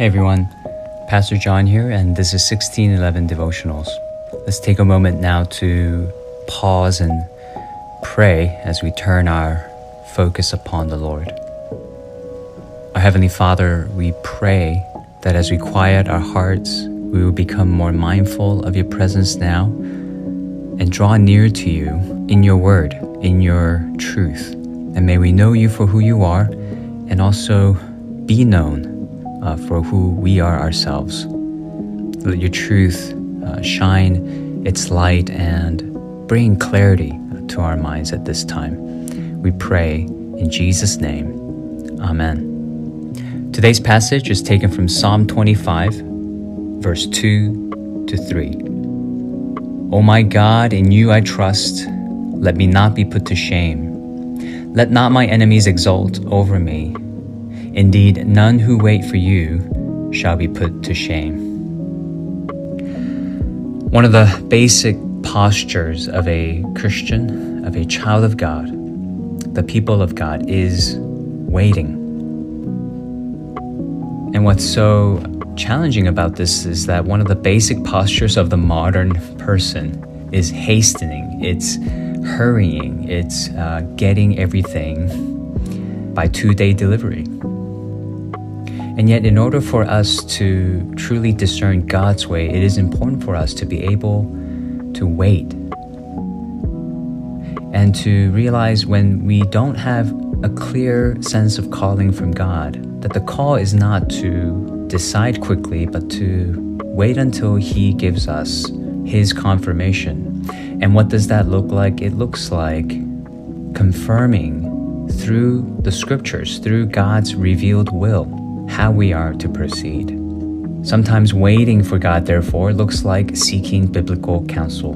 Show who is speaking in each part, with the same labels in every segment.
Speaker 1: Hey everyone, Pastor John here, and this is 1611 Devotionals. Let's take a moment now to pause and pray as we turn our focus upon the Lord. Our Heavenly Father, we pray that as we quiet our hearts, we will become more mindful of your presence now and draw near to you in your word, in your truth. And may we know you for who you are and also be known uh, for who we are ourselves. Let your truth uh, shine its light and bring clarity to our minds at this time. We pray in Jesus' name. Amen. Today's passage is taken from Psalm 25, verse 2 to 3. O my God, in you I trust. Let me not be put to shame. Let not my enemies exult over me. Indeed, none who wait for you shall be put to shame. One of the basic postures of a Christian, of a child of God, the people of God, is waiting. And what's so challenging about this is that one of the basic postures of the modern person is hastening, it's hurrying, it's uh, getting everything by two day delivery. And yet, in order for us to truly discern God's way, it is important for us to be able to wait and to realize when we don't have a clear sense of calling from God, that the call is not to decide quickly, but to wait until He gives us His confirmation. And what does that look like? It looks like confirming through the scriptures, through God's revealed will how we are to proceed. Sometimes waiting for God, therefore, looks like seeking biblical counsel.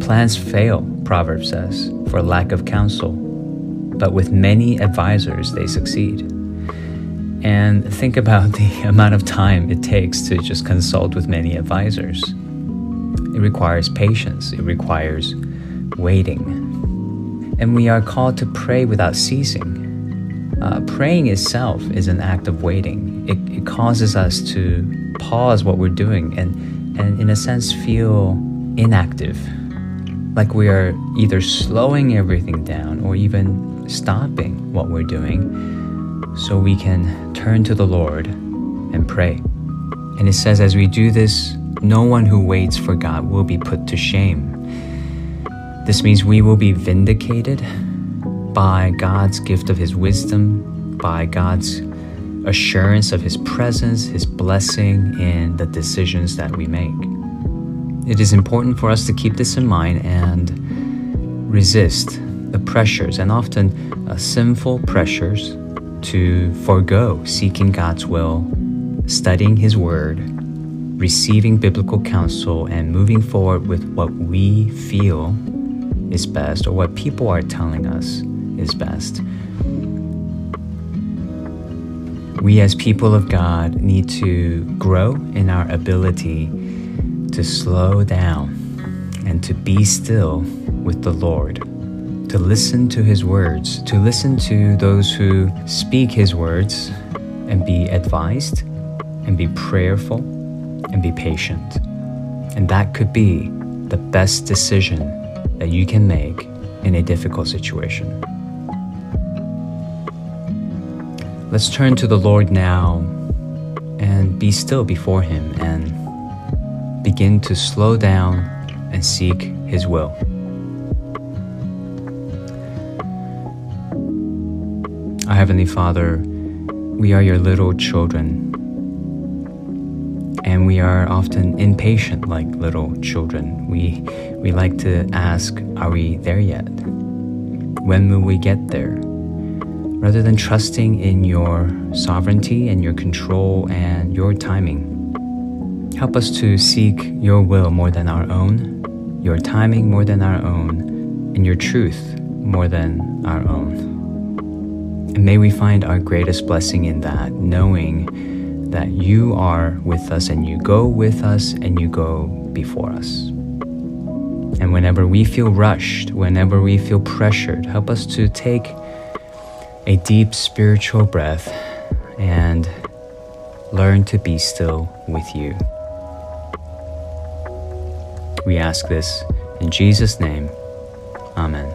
Speaker 1: Plans fail, Proverbs says, for lack of counsel, but with many advisors they succeed. And think about the amount of time it takes to just consult with many advisors. It requires patience, it requires waiting. And we are called to pray without ceasing uh, praying itself is an act of waiting. It, it causes us to pause what we're doing and, and, in a sense, feel inactive. Like we are either slowing everything down or even stopping what we're doing so we can turn to the Lord and pray. And it says, as we do this, no one who waits for God will be put to shame. This means we will be vindicated by God's gift of His wisdom, by God's assurance of His presence, His blessing in the decisions that we make. It is important for us to keep this in mind and resist the pressures and often uh, sinful pressures to forego seeking God's will, studying His Word, receiving biblical counsel, and moving forward with what we feel is best or what people are telling us is best. We, as people of God, need to grow in our ability to slow down and to be still with the Lord, to listen to His words, to listen to those who speak His words, and be advised, and be prayerful, and be patient. And that could be the best decision that you can make in a difficult situation. Let's turn to the Lord now and be still before Him and begin to slow down and seek His will. Our Heavenly Father, we are your little children, and we are often impatient like little children. We, we like to ask, Are we there yet? When will we get there? Rather than trusting in your sovereignty and your control and your timing. Help us to seek your will more than our own, your timing more than our own, and your truth more than our own. And may we find our greatest blessing in that, knowing that you are with us and you go with us and you go before us. And whenever we feel rushed, whenever we feel pressured, help us to take a deep spiritual breath and learn to be still with you. We ask this in Jesus' name. Amen.